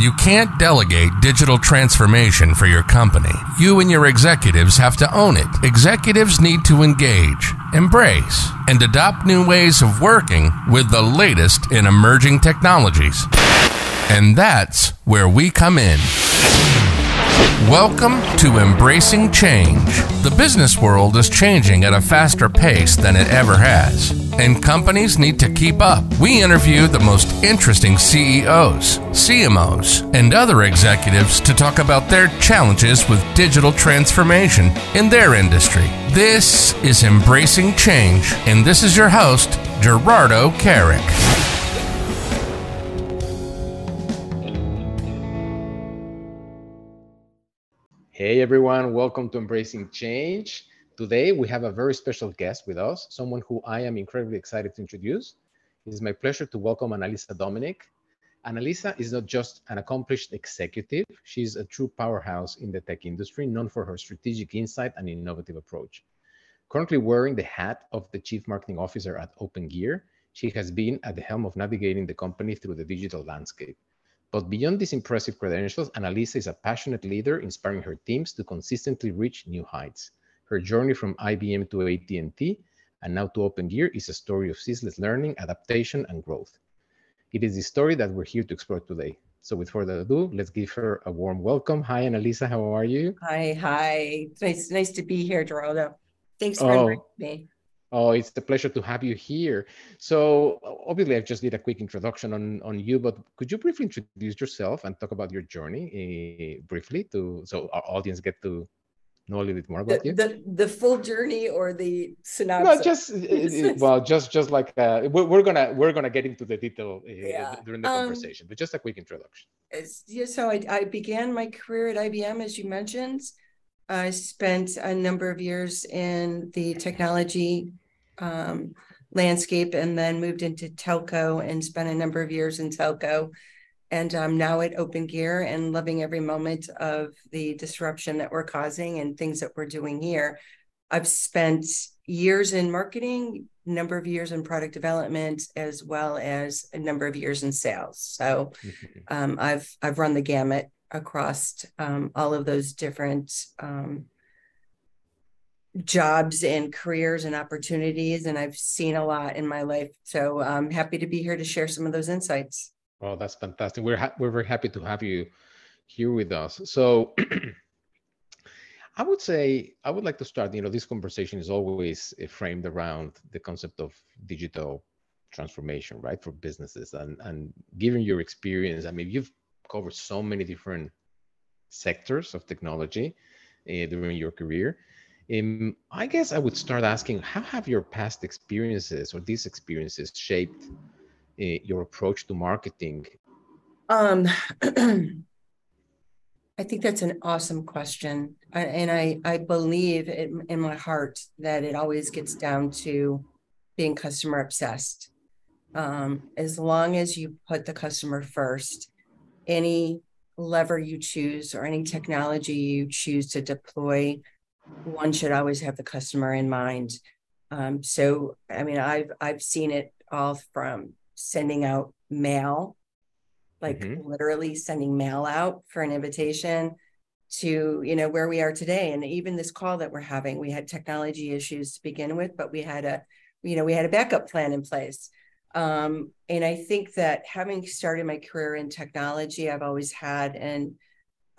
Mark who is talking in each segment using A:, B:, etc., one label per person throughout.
A: You can't delegate digital transformation for your company. You and your executives have to own it. Executives need to engage, embrace, and adopt new ways of working with the latest in emerging technologies. And that's where we come in. Welcome to Embracing Change. The business world is changing at a faster pace than it ever has, and companies need to keep up. We interview the most interesting CEOs, CMOs, and other executives to talk about their challenges with digital transformation in their industry. This is Embracing Change, and this is your host, Gerardo Carrick.
B: Hey everyone, welcome to Embracing Change. Today we have a very special guest with us, someone who I am incredibly excited to introduce. It is my pleasure to welcome Analisa Dominic. Analisa is not just an accomplished executive, she's a true powerhouse in the tech industry, known for her strategic insight and innovative approach. Currently wearing the hat of the Chief Marketing Officer at OpenGear, she has been at the helm of navigating the company through the digital landscape. But beyond these impressive credentials, Analisa is a passionate leader, inspiring her teams to consistently reach new heights. Her journey from IBM to AT&T and now to OpenGear is a story of ceaseless learning, adaptation, and growth. It is the story that we're here to explore today. So with further ado, let's give her a warm welcome. Hi, Analisa, how are you?
C: Hi, hi. It's nice, nice to be here, Geraldo. Thanks for oh. inviting me.
B: Oh, it's a pleasure to have you here. So obviously, I just did a quick introduction on, on you, but could you briefly introduce yourself and talk about your journey uh, briefly to so our audience get to know a little bit more about
C: the,
B: you?
C: The, the full journey or the synopsis?
B: No, just uh, well, just just like uh, we're, we're, gonna we're gonna get into the detail uh, yeah. during the um, conversation, but just a quick introduction.
C: Yeah, so I, I began my career at IBM, as you mentioned. I spent a number of years in the technology um, landscape and then moved into telco and spent a number of years in telco. And I'm now at OpenGear and loving every moment of the disruption that we're causing and things that we're doing here. I've spent years in marketing, number of years in product development, as well as a number of years in sales. So um, I've I've run the gamut across um, all of those different um, jobs and careers and opportunities and i've seen a lot in my life. So i'm happy to be here to share some of those insights.
B: Well, that's fantastic. We're ha- we're very happy to have you here with us. So i would say i would like to start you know this conversation is always eh, framed around the concept of digital transformation right for businesses and and given your experience i mean you've covered so many different sectors of technology uh, during your career. Um, I guess I would start asking, how have your past experiences or these experiences shaped uh, your approach to marketing?
C: Um, I think that's an awesome question, and I I believe it, in my heart that it always gets down to being customer obsessed. Um, as long as you put the customer first, any lever you choose or any technology you choose to deploy, one should always have the customer in mind. Um, so, I mean, I've I've seen it all from sending out mail, like mm-hmm. literally sending mail out for an invitation, to you know where we are today, and even this call that we're having. We had technology issues to begin with, but we had a you know we had a backup plan in place. Um, and I think that having started my career in technology, I've always had an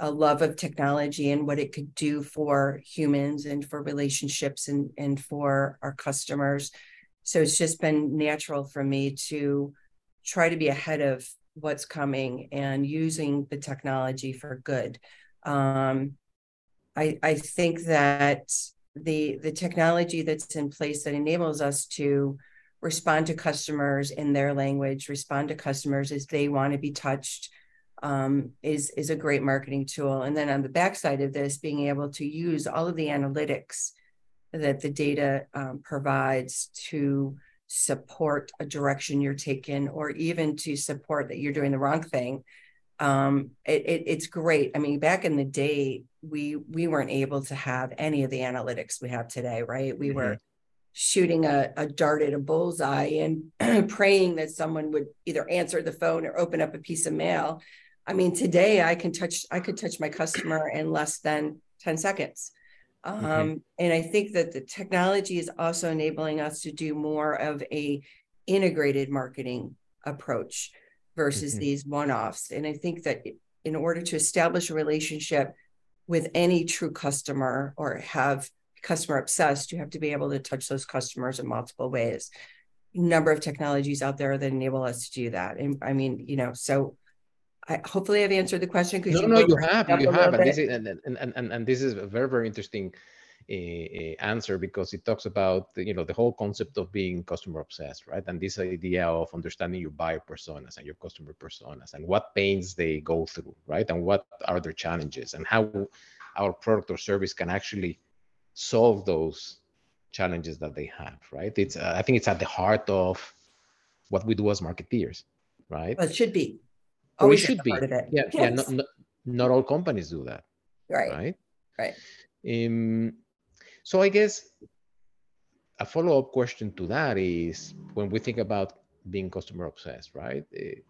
C: a love of technology and what it could do for humans and for relationships and, and for our customers. So it's just been natural for me to try to be ahead of what's coming and using the technology for good. Um, I, I think that the the technology that's in place that enables us to respond to customers in their language, respond to customers as they want to be touched, um, is is a great marketing tool. And then on the backside of this, being able to use all of the analytics that the data um, provides to support a direction you're taking, or even to support that you're doing the wrong thing. Um, it, it, it's great. I mean, back in the day, we we weren't able to have any of the analytics we have today, right? We mm-hmm. were shooting a, a dart at a bullseye and praying that someone would either answer the phone or open up a piece of mail. I mean, today I can touch, I could touch my customer in less than 10 seconds. Um, mm-hmm. And I think that the technology is also enabling us to do more of a integrated marketing approach versus mm-hmm. these one-offs. And I think that in order to establish a relationship with any true customer or have customer obsessed, you have to be able to touch those customers in multiple ways. Number of technologies out there that enable us to do that. And I mean, you know, so I, hopefully I've answered the question.
B: No,
C: you
B: no, you have, you have, and this is and, and, and, and this is a very very interesting uh, answer because it talks about you know the whole concept of being customer obsessed, right? And this idea of understanding your buyer personas and your customer personas and what pains they go through, right? And what are their challenges and how our product or service can actually solve those challenges that they have, right? It's uh, I think it's at the heart of what we do as marketeers, right?
C: Well, it should be
B: or it should be. Yeah, yes. yeah. Not, not, not, all companies do that.
C: Right.
B: Right.
C: Right.
B: Um, so I guess a follow-up question to that is when we think about being customer obsessed, right? Uh,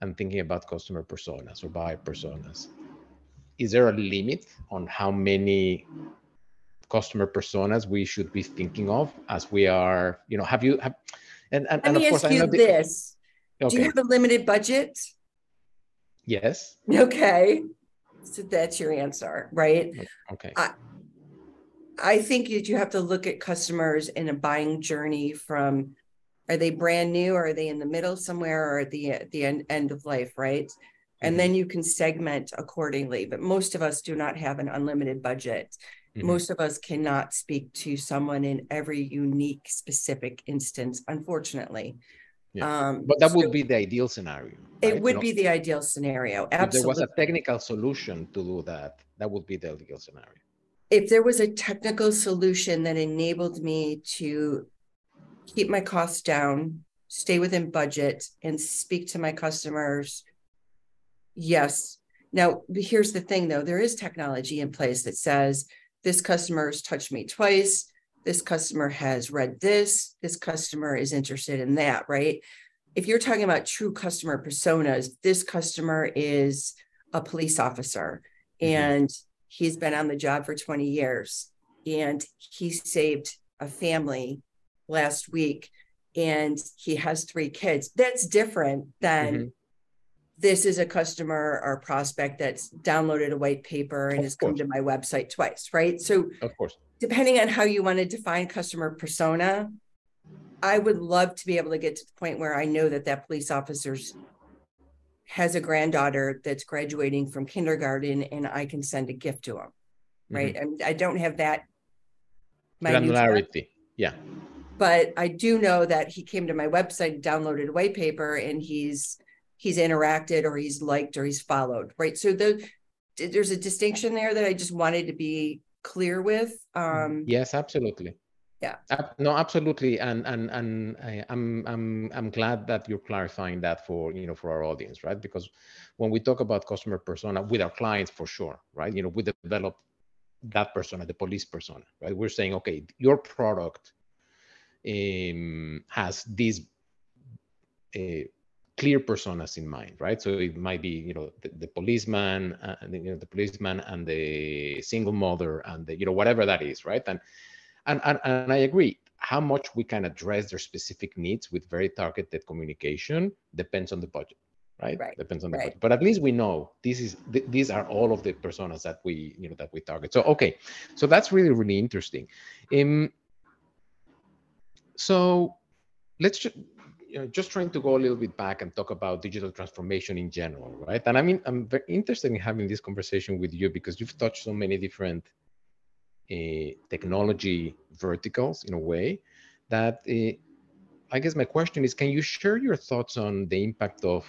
B: and thinking about customer personas or buyer personas, is there a limit on how many customer personas we should be thinking of as we are, you know, have you have
C: and, and, Let and me of course ask you this. Okay. Do you have a limited budget?
B: Yes.
C: Okay. So that's your answer, right?
B: Okay.
C: I, I think that you have to look at customers in a buying journey from are they brand new or are they in the middle somewhere or at the, at the end, end of life, right? And mm-hmm. then you can segment accordingly. But most of us do not have an unlimited budget. Mm-hmm. Most of us cannot speak to someone in every unique, specific instance, unfortunately.
B: Yeah. Um, but that so would be the ideal scenario.
C: Right? It would you know, be the ideal scenario. Absolutely. If
B: there was a technical solution to do that, that would be the ideal scenario.
C: If there was a technical solution that enabled me to keep my costs down, stay within budget, and speak to my customers, yes. Now, here's the thing though there is technology in place that says this customer has touched me twice this customer has read this, this customer is interested in that, right? If you're talking about true customer personas, this customer is a police officer mm-hmm. and he's been on the job for 20 years and he saved a family last week and he has three kids. That's different than mm-hmm. This is a customer or prospect that's downloaded a white paper and of has course. come to my website twice, right? So,
B: of course,
C: depending on how you want to define customer persona, I would love to be able to get to the point where I know that that police officer's has a granddaughter that's graduating from kindergarten and I can send a gift to him. Right. Mm-hmm. I, I, don't have that
B: granularity. Yeah.
C: But I do know that he came to my website, downloaded a white paper, and he's he's interacted or he's liked or he's followed. Right. So the there's a distinction there that I just wanted to be clear with.
B: Um, yes, absolutely.
C: Yeah.
B: no, absolutely, and and and I, I'm I'm I'm glad that you're clarifying that for you know for our audience, right? Because when we talk about customer persona with our clients, for sure, right? You know, we develop that persona, the police persona, right? We're saying, okay, your product um, has these uh, clear personas in mind, right? So it might be, you know, the, the policeman, uh, you know, the policeman and the single mother and the, you know, whatever that is, right? And, and, and, and I agree. How much we can address their specific needs with very targeted communication depends on the budget, right?
C: right.
B: Depends on the
C: right.
B: budget. But at least we know this is th- these are all of the personas that we, you know, that we target. So okay, so that's really really interesting. Um, so let's just you know, just trying to go a little bit back and talk about digital transformation in general, right? And I mean, I'm very interested in having this conversation with you because you've touched so many different uh, technology verticals in a way that uh, I guess my question is, can you share your thoughts on the impact of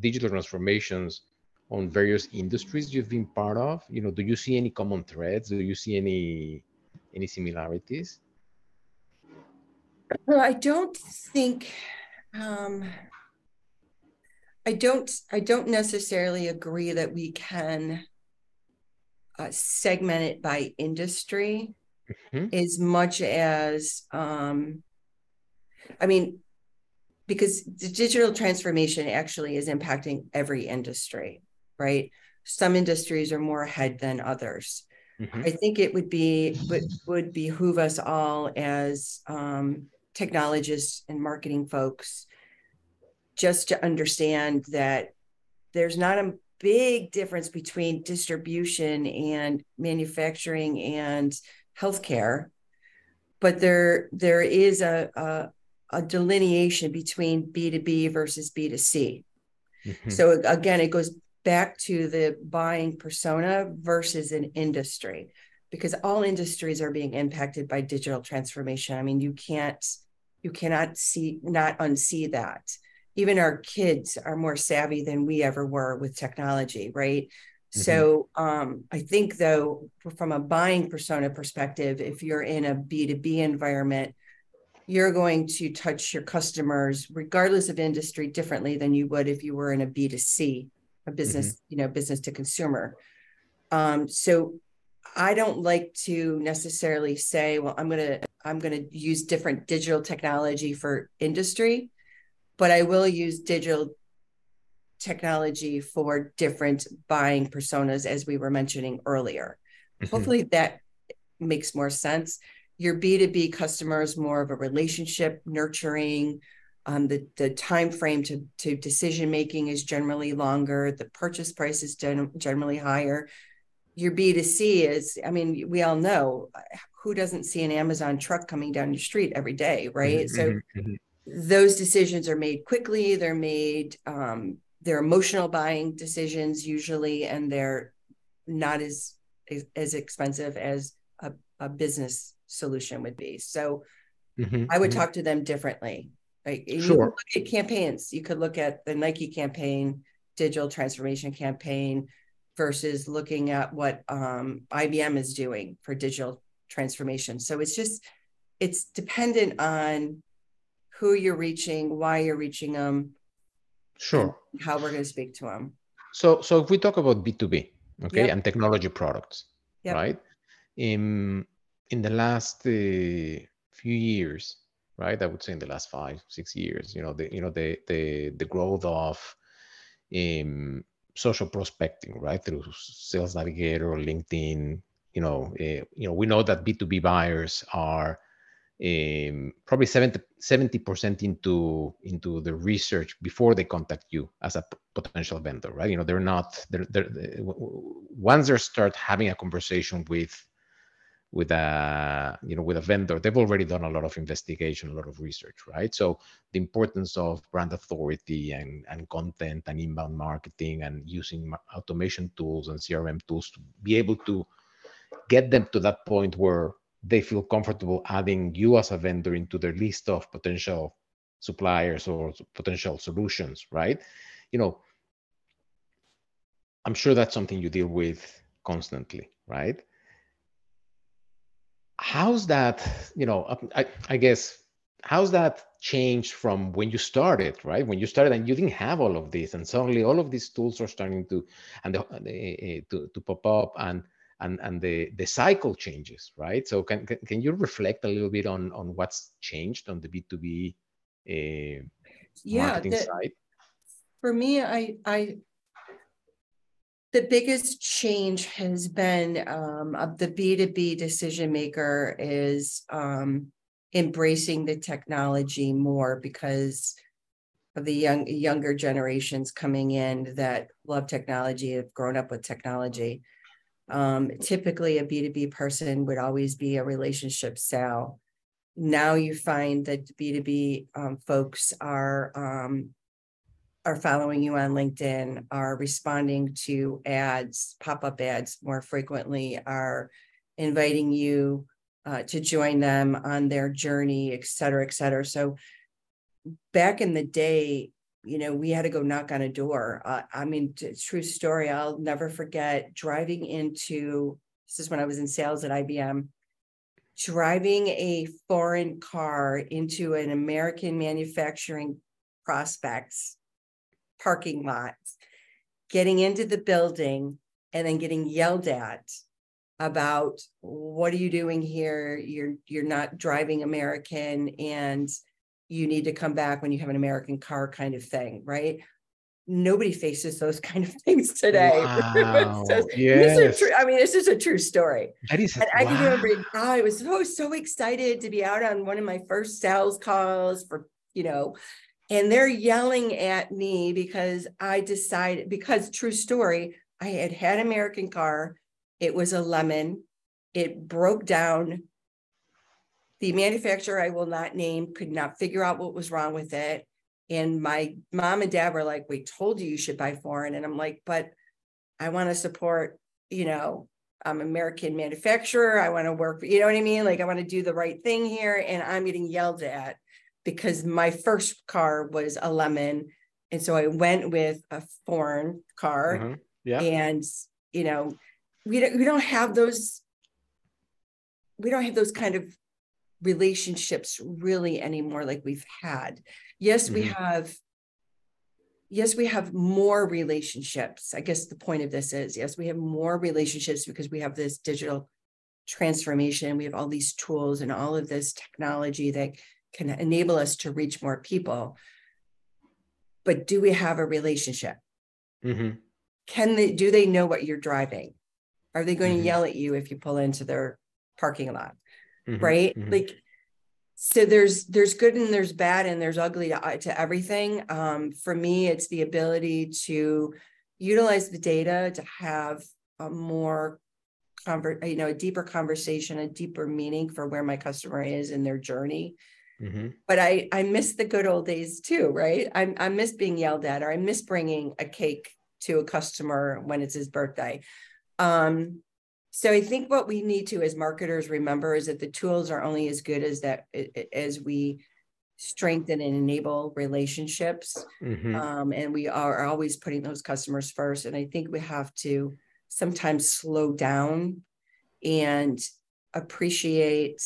B: digital transformations on various industries you've been part of? You know, do you see any common threads? Do you see any any similarities?
C: Well, I don't think um, I don't I don't necessarily agree that we can uh, segment it by industry mm-hmm. as much as um, I mean because the digital transformation actually is impacting every industry, right? Some industries are more ahead than others. Mm-hmm. I think it would be would, would behoove us all as um, technologists and marketing folks just to understand that there's not a big difference between distribution and manufacturing and healthcare but there there is a, a, a delineation between b2b versus b2c mm-hmm. so again it goes back to the buying persona versus an industry because all industries are being impacted by digital transformation i mean you can't you cannot see not unsee that even our kids are more savvy than we ever were with technology right mm-hmm. so um, i think though from a buying persona perspective if you're in a b2b environment you're going to touch your customers regardless of industry differently than you would if you were in a b2c a business mm-hmm. you know business to consumer um, so i don't like to necessarily say well i'm going to i'm going to use different digital technology for industry but I will use digital technology for different buying personas, as we were mentioning earlier. Mm-hmm. Hopefully that makes more sense. Your B2B customers more of a relationship nurturing. Um, the the time frame to to decision making is generally longer. The purchase price is gen- generally higher. Your B2C is, I mean, we all know who doesn't see an Amazon truck coming down your street every day, right? Mm-hmm, so mm-hmm. mm-hmm those decisions are made quickly they're made um, they're emotional buying decisions usually and they're not as as expensive as a, a business solution would be so mm-hmm, i would mm-hmm. talk to them differently right sure. you look at campaigns you could look at the nike campaign digital transformation campaign versus looking at what um, ibm is doing for digital transformation so it's just it's dependent on who you're reaching, why you're reaching them.
B: Sure.
C: How we're going to speak to them.
B: So, so if we talk about B2B, okay, yep. and technology products, yep. right? In in the last uh, few years, right? I would say in the last five, six years, you know, the you know the the the growth of um, social prospecting, right, through Sales Navigator, LinkedIn. You know, uh, you know, we know that B2B buyers are um, probably 70 percent into into the research before they contact you as a potential vendor, right? You know, they're not they're, they're, once they start having a conversation with with a you know with a vendor, they've already done a lot of investigation, a lot of research, right? So the importance of brand authority and and content and inbound marketing and using automation tools and CRM tools to be able to get them to that point where they feel comfortable adding you as a vendor into their list of potential suppliers or potential solutions, right? You know, I'm sure that's something you deal with constantly, right? How's that, you know, I, I guess, how's that changed from when you started, right? When you started and you didn't have all of this, and suddenly all of these tools are starting to and the, uh, to, to pop up, and and and the the cycle changes right? So can can, can you reflect a little bit on on what's changed on the b2b uh, yeah, marketing the, side?
C: For me i i the biggest change has been um, of the b2b decision maker is um, embracing the technology more because of the young younger generations coming in that love technology have grown up with technology um, typically, a B2B person would always be a relationship sale. Now you find that B2B um, folks are um, are following you on LinkedIn, are responding to ads, pop up ads more frequently, are inviting you uh, to join them on their journey, et cetera, et cetera. So back in the day, you know, we had to go knock on a door. Uh, I mean, true story. I'll never forget driving into this is when I was in sales at IBM, driving a foreign car into an American manufacturing prospects parking lot, getting into the building, and then getting yelled at about what are you doing here? You're you're not driving American and you need to come back when you have an American car kind of thing, right? Nobody faces those kind of things today.
B: Wow.
C: So
B: yes.
C: this is true. I mean, this is a true story.
B: Is,
C: And I can
B: wow.
C: remember, I was so so excited to be out on one of my first sales calls for, you know, and they're yelling at me because I decided because true story, I had had American car. It was a lemon. It broke down. The manufacturer I will not name could not figure out what was wrong with it. And my mom and dad were like, "We told you you should buy foreign," and I'm like, "But I want to support, you know, I'm American manufacturer. I want to work, you know what I mean? Like I want to do the right thing here. And I'm getting yelled at because my first car was a lemon. And so I went with a foreign car.
B: Mhm. Yeah.
C: And, you know, we don't we don't have those, we don't have those kind of relationships really anymore like we've had. Yes, we
B: Mhm.
C: have yes, we have more relationships. I guess the point of this is yes, we have more relationships because we have this digital transformation. We have all these tools and all of this technology that can enable us to reach more people. But do we have a relationship?
B: Mhm.
C: Can they do they know what you're driving? Are they going
B: Mhm.
C: to yell at you if you pull into their parking lot?
B: Mhm.
C: right
B: Mhm.
C: like so there's there's good and there's bad and there's ugly to, uh, to everything um for me it's the ability to utilize the data to have a more convert you know a deeper conversation a deeper meaning for where my customer is in their journey
B: Mhm.
C: but i i miss the good old days too right i, I miss being yelled at or i miss bringing a cake to a customer when it's his birthday um so I think what we need to, as marketers, remember is that the tools are only as good as that as we strengthen and enable relationships.
B: Mhm.
C: Um, and we are always putting those customers first. And I think we have to sometimes slow down and appreciate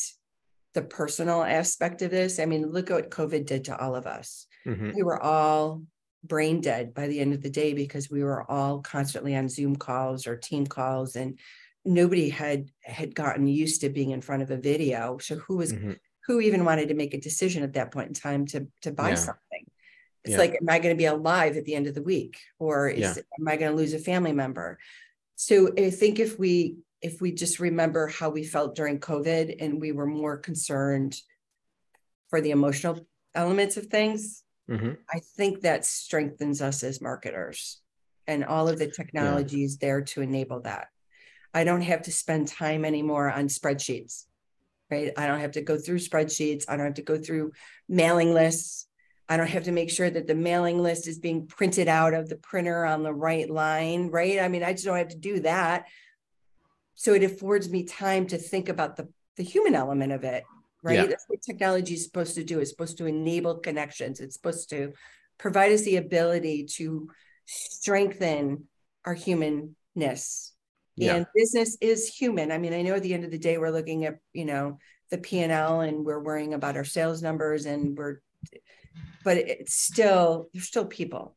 C: the personal aspect of this. I mean, look at what COVID did to all of us.
B: Mhm.
C: We were all brain dead by the end of the day because we were all constantly on Zoom calls or team calls and nobody had had gotten used to being in front of a video. So who was
B: Mhm.
C: who even wanted to make a decision at that point in time to to buy
B: Yeah.
C: something? It's
B: Yeah.
C: like, am I going to be alive at the end of the week, or is
B: Yeah.
C: am I going to lose a family member? So I think if we if we just remember how we felt during COVID and we were more concerned for the emotional elements of things,
B: Mhm.
C: I think that strengthens us as marketers. And all of the technology is there to enable that. I don't have to spend time anymore on spreadsheets, right? I don't have to go through spreadsheets. I don't have to go through mailing lists. I don't have to make sure that the mailing list is being printed out of the printer on the right line, right? I mean, I just don't have to do that. So it affords me time to think about the, the human element of it, right?
B: Yeah.
C: That's what technology is supposed to do. It's supposed to enable connections. It's supposed to provide us the ability to strengthen our humanness.
B: Yeah.
C: And business is human. I mean, I know at the end of the day, we're looking at, you know, the P and we're worrying about our sales numbers and we're, but it's still, they're still people.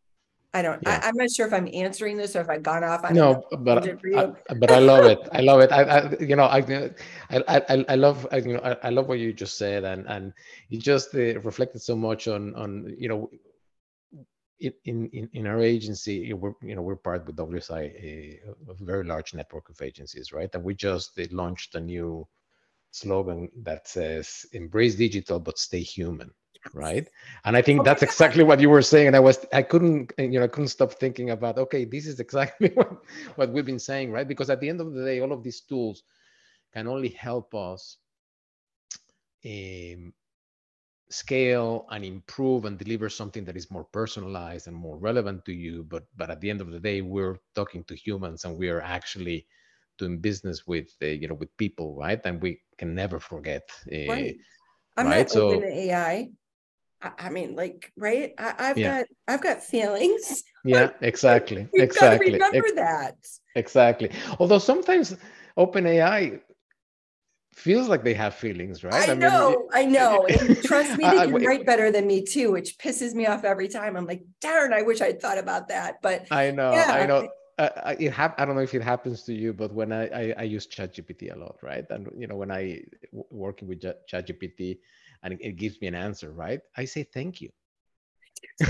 C: I don't,
B: Yeah.
C: I, I'm not sure if I'm answering this or if I've gone off. on
B: no but
C: tangent for you.
B: I, but i love it i love it i, I you know i i i, I love I, you know I, I love what you just said and and you just uh, reflected so much on on you know in in in our agency you know, we're you know we're part with wsi a, a very large network of agencies right? And we just launched a new slogan that says embrace digital but stay human right? And i think
C: Oh
B: that's exactly what you were saying and i was i couldn't you know i couldn't stop thinking about okay this is exactly what, what we've been saying right? Because at the end of the day all of these tools can only help us um, scale and improve and deliver something that is more personalized and more relevant to you but but at the end of the day we're talking to humans and we are actually doing business with uh, you know with people right and we can never forget uh,
C: Right. I'm
B: right?
C: not
B: So-
C: open to AI. I, I mean, like, right? I, I've
B: Yeah.
C: got I've got feelings.
B: yeah exactly
C: We've
B: exactly
C: got to remember
B: ex-
C: that.
B: exactly although sometimes OpenAI feels like they have feelings right
C: I,
B: mean,
C: know, I know. And trust me, they
B: I-
C: can write better than me too, which pisses me off every time. I'm like, darn, I wish I'd thought about that. But
B: I know,
C: Yeah,
B: I know. Uh, I- it hap- I don't know if it happens to you, but when I, I, I use ChatGPT a lot, right? And you know, when I w- working with Chat- ChatGPT, and it gives me an answer, right? I say thank you.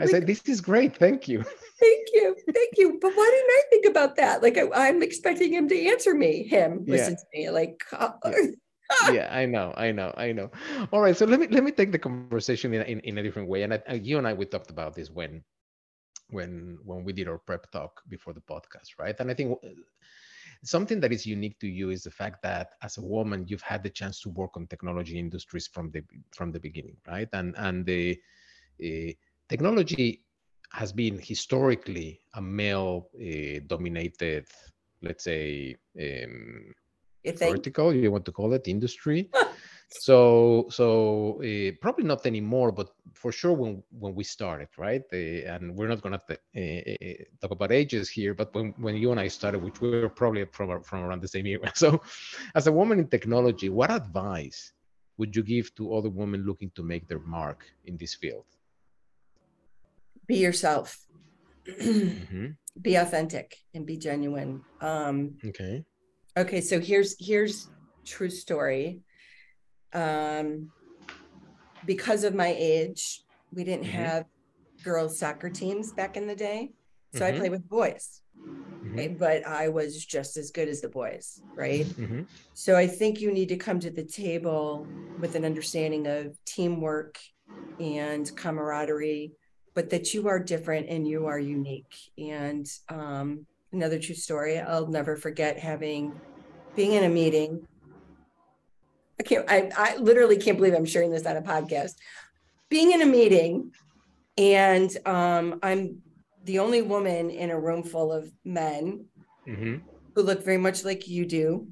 B: I said, this is great. Thank you.
C: Thank you. Thank you. But why didn't I think about that? Like I, am expecting him to answer me, him listen to me. Like uh,
B: yeah. yeah. I know, I know, I know. All right. So let me let me take the conversation in, in, in a different way. And I, you and I we talked about this when when when we did our prep talk before the podcast, right? And I think uh, something that is unique to you is the fact that as a woman you've had the chance to work on technology industries from the from the beginning, right? And and the uh, technology has been historically a male uh, dominated, let's say, um, vertical, you want to call it, industry. so so uh, probably not anymore, but for sure when when we started, right? Uh, and we're not going to uh, talk about ages here, but when, when you and I started, which we were probably from, from around the same era. So as a woman in technology, what advice would you give to other women looking to make their mark in this field?
C: Be yourself mm-hmm. be authentic and be genuine um
B: okay
C: okay so here's here's true story um because of my age we didn't mm-hmm. have girls soccer teams back in the day so mm-hmm. i played with boys? Mm-hmm. but i was just as good as the boys right mm-hmm. so i think you need to come to the table with an understanding of teamwork and camaraderie but that you are different and you are unique. And um, another true story, I'll never forget having being in a meeting. I can't, I, I literally can't believe I'm sharing this on a podcast. Being in a meeting, and um, I'm the only woman in a room full of men mm-hmm. who look very much like you do,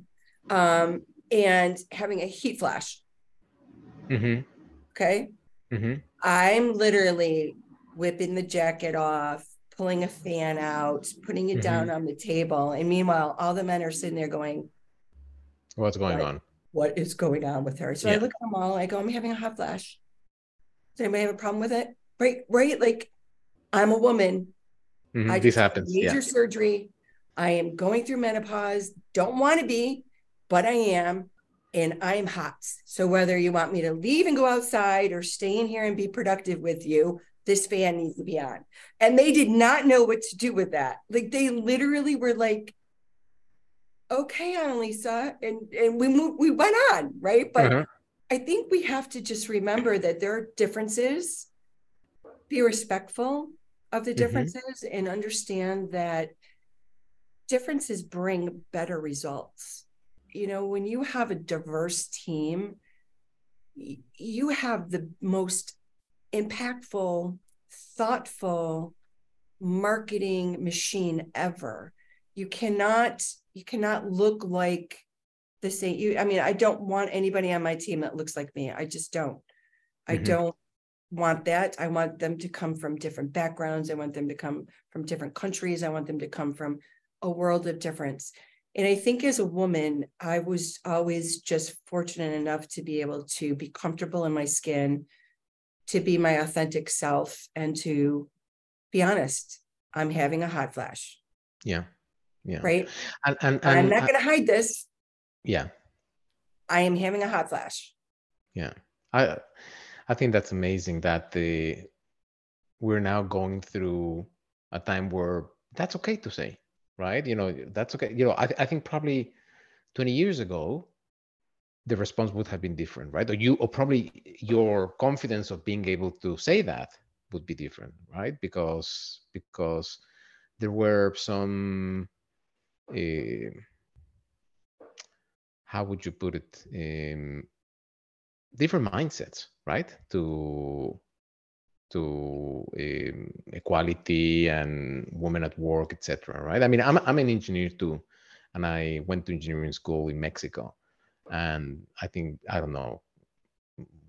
C: um, and having a heat flash. Mm-hmm. Okay. Mm-hmm. I'm literally whipping the jacket off, pulling a fan out, putting it mm-hmm. down on the table. And meanwhile, all the men are sitting there going,
B: What's going what, on?
C: What is going on with her? So yeah. I look at them all, I go, I'm having a hot flash. Does anybody have a problem with it? Right, right. Like I'm a woman.
B: Mm-hmm. I this happens.
C: Major yeah. surgery. I am going through menopause. Don't want to be, but I am. And I am hot. So whether you want me to leave and go outside or stay in here and be productive with you, this fan needs to be on. And they did not know what to do with that. Like they literally were like, okay, Analisa. And and we moved, we went on, right? But uh-huh. I think we have to just remember that there are differences, be respectful of the mm-hmm. differences, mm-hmm. and understand that differences bring better results. You know, when you have a diverse team, you have the most impactful, thoughtful marketing machine ever. You cannot you cannot look like the same. You, I mean, I don't want anybody on my team that looks like me. I just don't. Mm-hmm. I don't want that. I want them to come from different backgrounds. I want them to come from different countries. I want them to come from a world of difference. And I think as a woman, I was always just fortunate enough to be able to be comfortable in my skin, to be my authentic self and to be honest i'm having a hot flash.
B: Yeah. Yeah.
C: Right? And, and, and i'm not going to hide this.
B: Yeah.
C: I am having a hot flash.
B: Yeah. I i think that's amazing that the we're now going through a time where that's okay to say right? You know that's okay. You know i, I think probably 20 years ago the response would have been different, right? Or you, or probably your confidence of being able to say that would be different, right? Because because there were some, uh, how would you put it, um, different mindsets, right? To to um, equality and women at work, etc. Right? I mean, I'm I'm an engineer too, and I went to engineering school in Mexico and I think I don't know,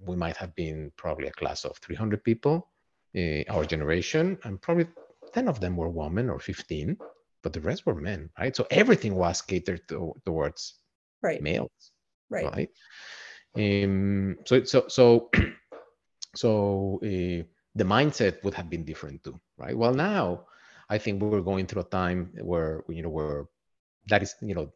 B: we might have been probably a class of 300 people, uh, our generation, and probably 10 of them were women or 15, but the rest were men, right? So everything was catered to, towards
C: right.
B: males,
C: right?
B: right? Um, so so so so uh, the mindset would have been different too, right? Well, now I think we're going through a time where you know where that is you know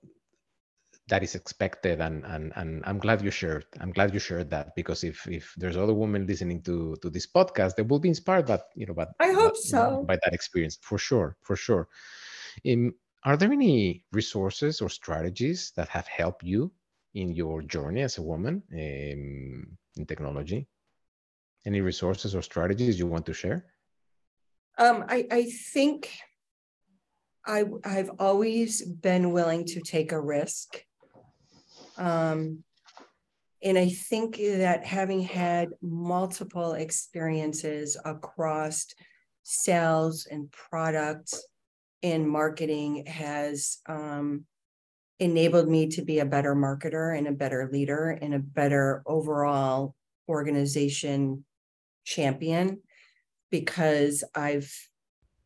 B: that is expected and and and i'm glad you shared i'm glad you shared that because if if there's other women listening to to this podcast they will be inspired but you know but
C: i hope so.
B: by that experience for sure for sure. Um, are there any resources or strategies that have helped you in your journey as a woman um, in technology? Any resources or strategies you want to share?
C: Um, I, I think I, I've always been willing to take a risk um, and I think that having had multiple experiences across sales and product and marketing has um, enabled me to be a better marketer and a better leader and a better overall organization champion because I've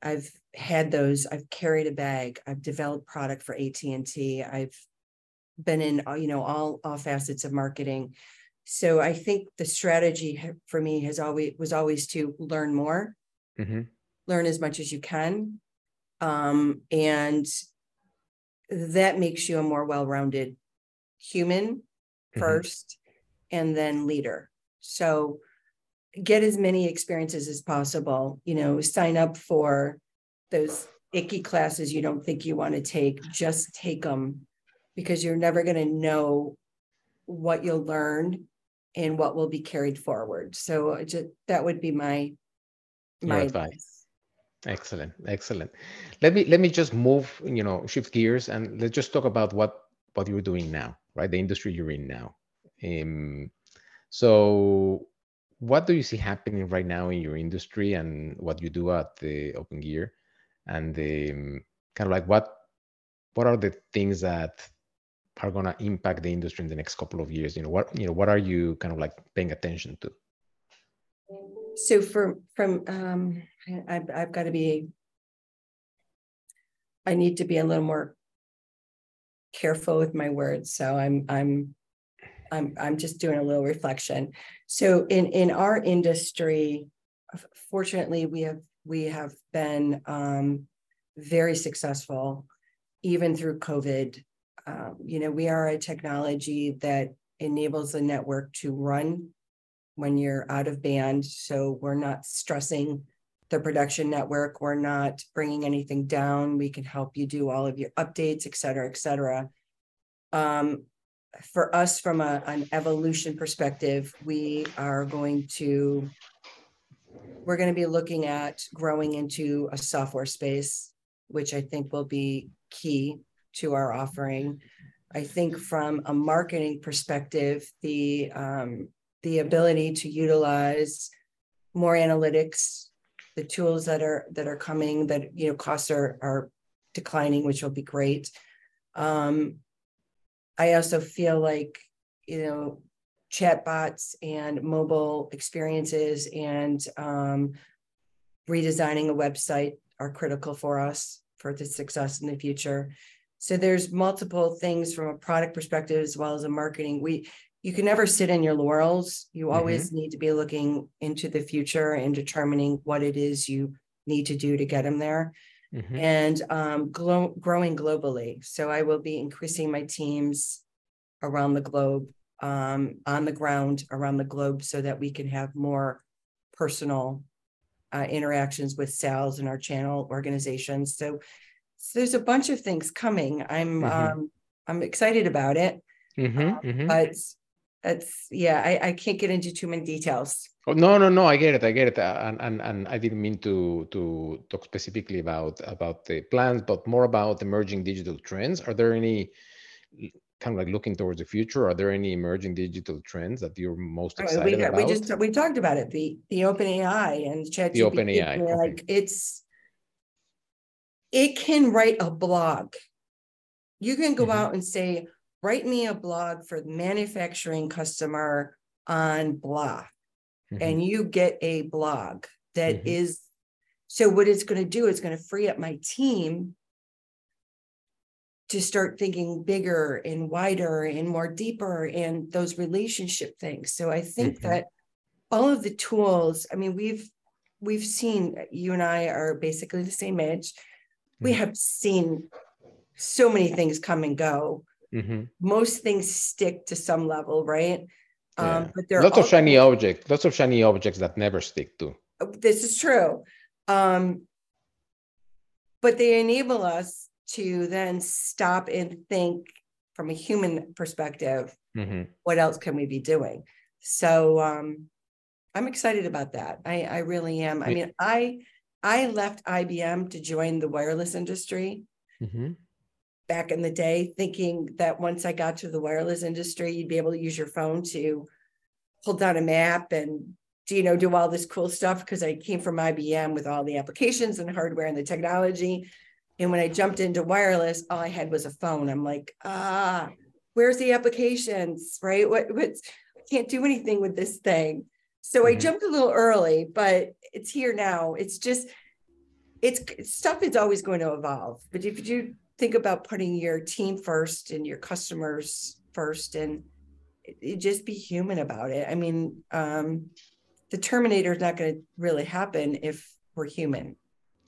C: I've had those I've carried a bag I've developed product for AT&T I've been in uh, you know all all facets of marketing. So i think the strategy for me has always was always to learn more. Mm-hmm. learn as much as you can um, and that makes you a more well-rounded human 1st mm-hmm. and then leader. So get as many experiences as possible you know sign up for those icky classes you don't think you want to take just take them because you're never going to know what you'll learn and what will be carried forward. So just, that would be my my advice. advice.
B: Excellent, excellent. Let me let me just move, you know, shift gears and let's just talk about what what you're doing now, right? The industry you're in now. Um, so, what do you see happening right now in your industry and what you do at the OpenGear, and um, kind of like what what are the things that are going to impact the industry in the next couple of years? You know what you know what are you kind of like paying attention to?
C: So for from um I've, I've got to be i need to be a little more careful with my words. So i'm i'm i'm i'm just doing a little reflection. So in in our industry fortunately we have we have been um very successful even through covid um, you know, we are a technology that enables the network to run when you're out of band. So we're not stressing the production network. We're not bringing anything down. We can help you do all of your updates, et cetera, et cetera. Um, for us, from a, an evolution perspective, we are going to we're going to be looking at growing into a software space, which I think will be key to our offering. I think from a marketing perspective, the um, the ability to utilize more analytics, the tools that are that are coming, that you know costs are are declining, which will be great. Um, I also feel like you know chatbots and mobile experiences and um, redesigning a website are critical for us for the success in the future. So there's multiple things from a product perspective as well as a marketing. We you can never sit in your laurels. You mm-hmm. always mm-hmm. need to be looking into the future and determining what it is you need to do to get them there. Mm-hmm. And um, glo- growing globally. So I will be increasing my teams around the globe, um, on the ground around the globe, so that we can have more personal uh, interactions with sales and our channel organizations. So so there's a bunch of things coming. I'm mm-hmm. um, I'm excited about it, mm-hmm, uh, mm-hmm. but that's yeah. I, I can't get into too many details.
B: Oh, no, no, no. I get it. I get it. Uh, and and and I didn't mean to to talk specifically about about the plans, but more about emerging digital trends. Are there any kind of like looking towards the future? Are there any emerging digital trends that you're most excited
C: we,
B: about?
C: We just we talked about it. The the OpenAI and chat.
B: The OpenAI.
C: Like okay. it's it can write a blog. You can go mm-hmm. out and say, write me a blog for the manufacturing customer on blah. Mm-hmm. And you get a blog that mm-hmm. is. so what it's going to do is going to free up my team to start thinking bigger and wider and more deeper and those relationship things. So I think mm-hmm. that all of the tools, I mean, we've we've seen you and I are basically the same age we mm-hmm. have seen so many things come and go mm-hmm. most things stick to some level, right?
B: Yeah. Um, but there are lots of shiny objects, lots of shiny objects that never stick to.
C: Oh, this is true. Um, but they enable us to then stop and think from a human perspective mm-hmm. what else can we be doing so um, i'm excited about that i, I really am i mean i i left ibm to join the wireless industry mm-hmm. back in the day thinking that once i got to the wireless industry you'd be able to use your phone to pull down a map and do you know do all this cool stuff because i came from ibm with all the applications and hardware and the technology and when I jumped into wireless, all I had was a phone. I'm like, ah, where's the applications? Right? What what's I can't do anything with this thing. So mm-hmm. I jumped a little early, but it's here now. It's just it's stuff is always going to evolve. But if you think about putting your team first and your customers first and it, it just be human about it. I mean, um, the Terminator is not going to really happen if we're human.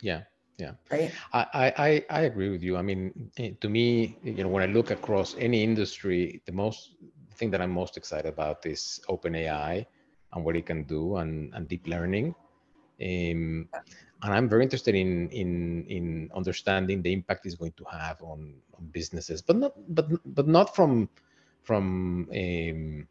B: Yeah yeah
C: right
B: I, I i agree with you i mean eh, to me you know when i look across any industry the most thing that i'm most excited about is OpenAI and what it can do and, and deep learning. Um, and i'm very interested in in in understanding the impact it's going to have on, on businesses but not but but not from from um,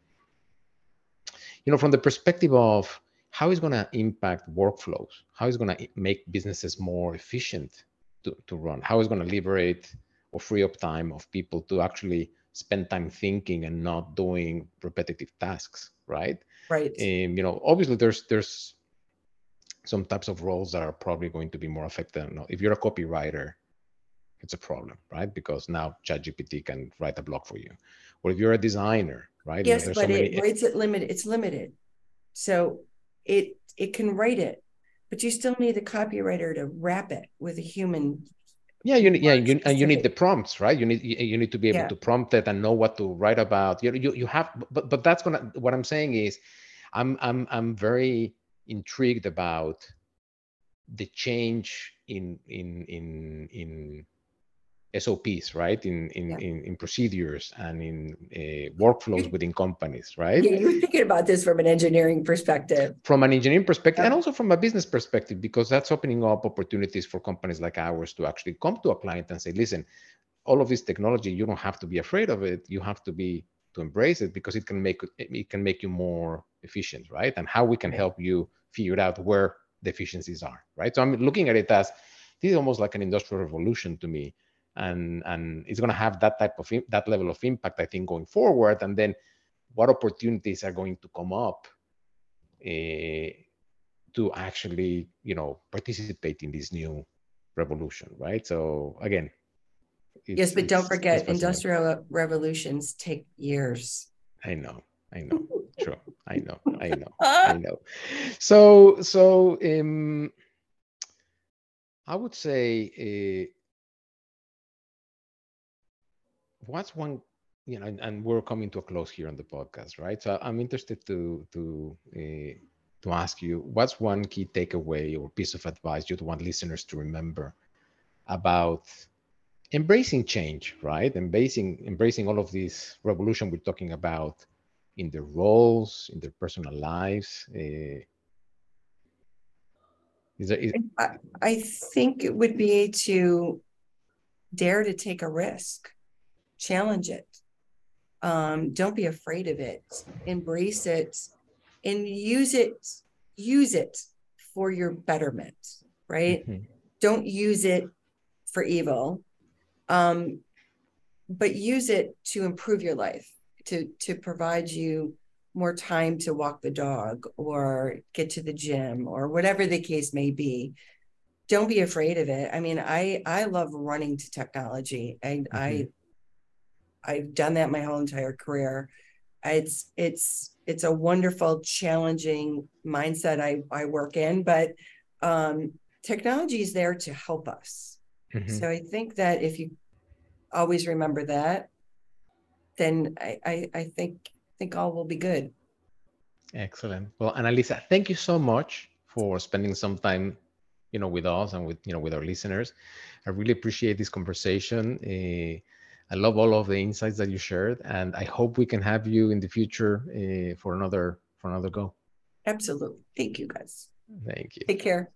B: you know from the perspective of how it's going to impact workflows how it's going to make businesses more efficient to, to run it's going to liberate or free up time of people to actually spend time thinking and not doing repetitive tasks right
C: right.
B: Um, you know obviously there's there's some types of roles that are probably going to be more affected. No, if you're a copywriter it's a problem right? Because now ChatGPT can write a blog for you. Or if you're a designer right?
C: Yes but so it, many... it's limited it's limited. So it it can write it, but you still need a copywriter to wrap it with a human.
B: Yeah, you need, yeah, you, and you need the prompts, right? You need you need to be able yeah. to prompt it and know what to write about. You, you you have, but but that's gonna. What I'm saying is, I'm I'm I'm very intrigued about the change in in in in SOPs, right? In in, yeah. in, in, procedures and in uh, workflows within companies, right?
C: Yeah, you're thinking about this from an engineering perspective.
B: From an engineering perspective, yeah. and also from a business perspective, because that's opening up opportunities for companies like ours to actually come to a client and say, "Listen, all of this technology, you don't have to be afraid of it. You have to be to embrace it because it can make it can make you more efficient, right? And how we can help you figure out where the efficiencies are, right? So I'm looking at it as this is almost like an industrial revolution to me and and it's going to have that type of that level of impact i think going forward. And then what opportunities are going to come up uh, to actually you know participate in this new revolution right? So again
C: yes but don't forget industrial revolutions take years.
B: I know i know. True. I know i know i know. So so um i would say uh, what's one you know and, and, we're coming to a close here on the podcast right? So i'm interested to to uh, to ask you what's one key takeaway or piece of advice you'd want listeners to remember about embracing change right? Embracing embracing all of this revolution we're talking about in their roles in their personal lives uh,
C: is there, is... I, I think it would be to dare to take a risk challenge it. Um, don't be afraid of it. Embrace it and use it, use it for your betterment, right? Mm-hmm. Don't use it for evil. Um, but use it to improve your life, to to provide you more time to walk the dog or get to the gym or whatever the case may be don't be afraid of it i mean i i love running to technology I, mm-hmm. i I've done that my whole entire career. It's it's it's a wonderful, challenging mindset I, I work in, but um, technology is there to help us. Mm-hmm. So I think that if you always remember that, then I, I, I think think all will be good.
B: Excellent. Well, Analisa, thank you so much for spending some time, you know, with us and with you know with our listeners. I really appreciate this conversation. Uh, I love all of the insights that you shared, and I hope we can have you in the future uh, for another for another go.
C: Absolutely. Thank you, guys.
B: Thank you.
C: Take care.